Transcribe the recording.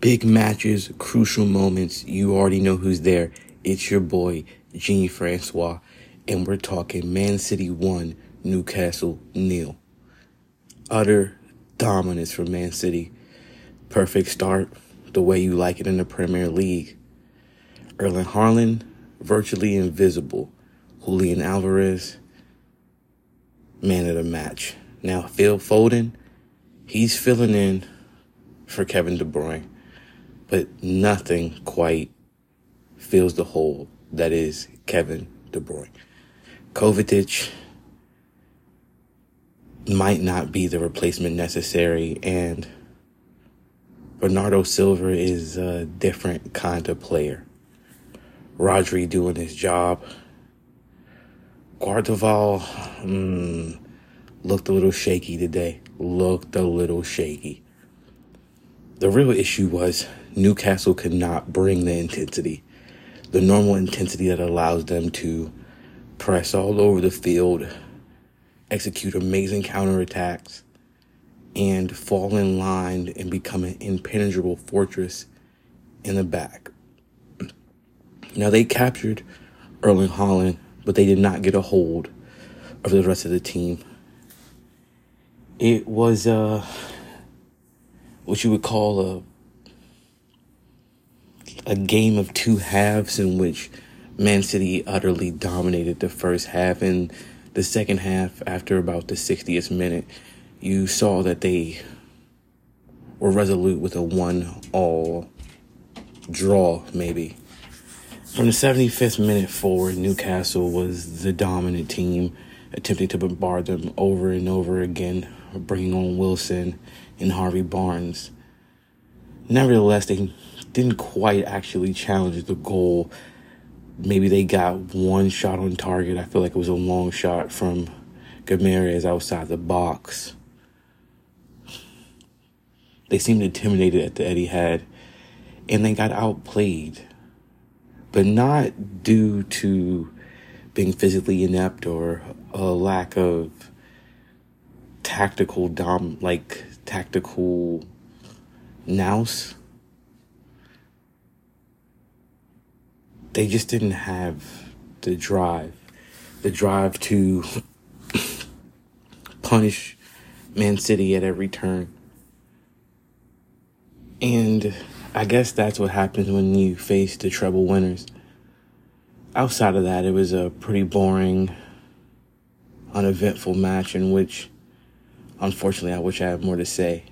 Big matches, crucial moments. You already know who's there. It's your boy, Genie Francois. And we're talking Man City 1, Newcastle nil. Utter dominance for Man City. Perfect start, the way you like it in the Premier League. Erling Haaland, virtually invisible. Julian Alvarez, man of the match. Now, Phil Foden, he's filling in for Kevin De Bruyne but nothing quite fills the hole that is Kevin De Bruyne. Kovacic might not be the replacement necessary, and Bernardo Silva is a different kind of player. Rodri doing his job. Guardiola mm, looked a little shaky today. Looked a little shaky. The real issue was Newcastle could not bring the intensity, the normal intensity that allows them to press all over the field, execute amazing counterattacks, and fall in line and become an impenetrable fortress in the back. Now they captured Erling Haaland, but they did not get a hold of the rest of the team. It was uh, what you would call a a game of two halves in which Man City utterly dominated the first half. And the second half, after about the 60th minute, you saw that they were resolute with a one all draw, maybe. From the 75th minute forward, Newcastle was the dominant team, attempting to bombard them over and over again, bringing on Wilson and Harvey Barnes. Nevertheless, they didn't quite actually challenge the goal. Maybe they got one shot on target. I feel like it was a long shot from Guimaraes outside the box. They seemed intimidated at the Etihad, and they got outplayed, but not due to being physically inept or a lack of tactical dom like tactical nous they just didn't have the drive, the drive to punish Man City at every turn. And I guess that's what happens when you face the treble winners. Outside of that, it was a pretty boring, uneventful match in which, unfortunately, I wish I had more to say.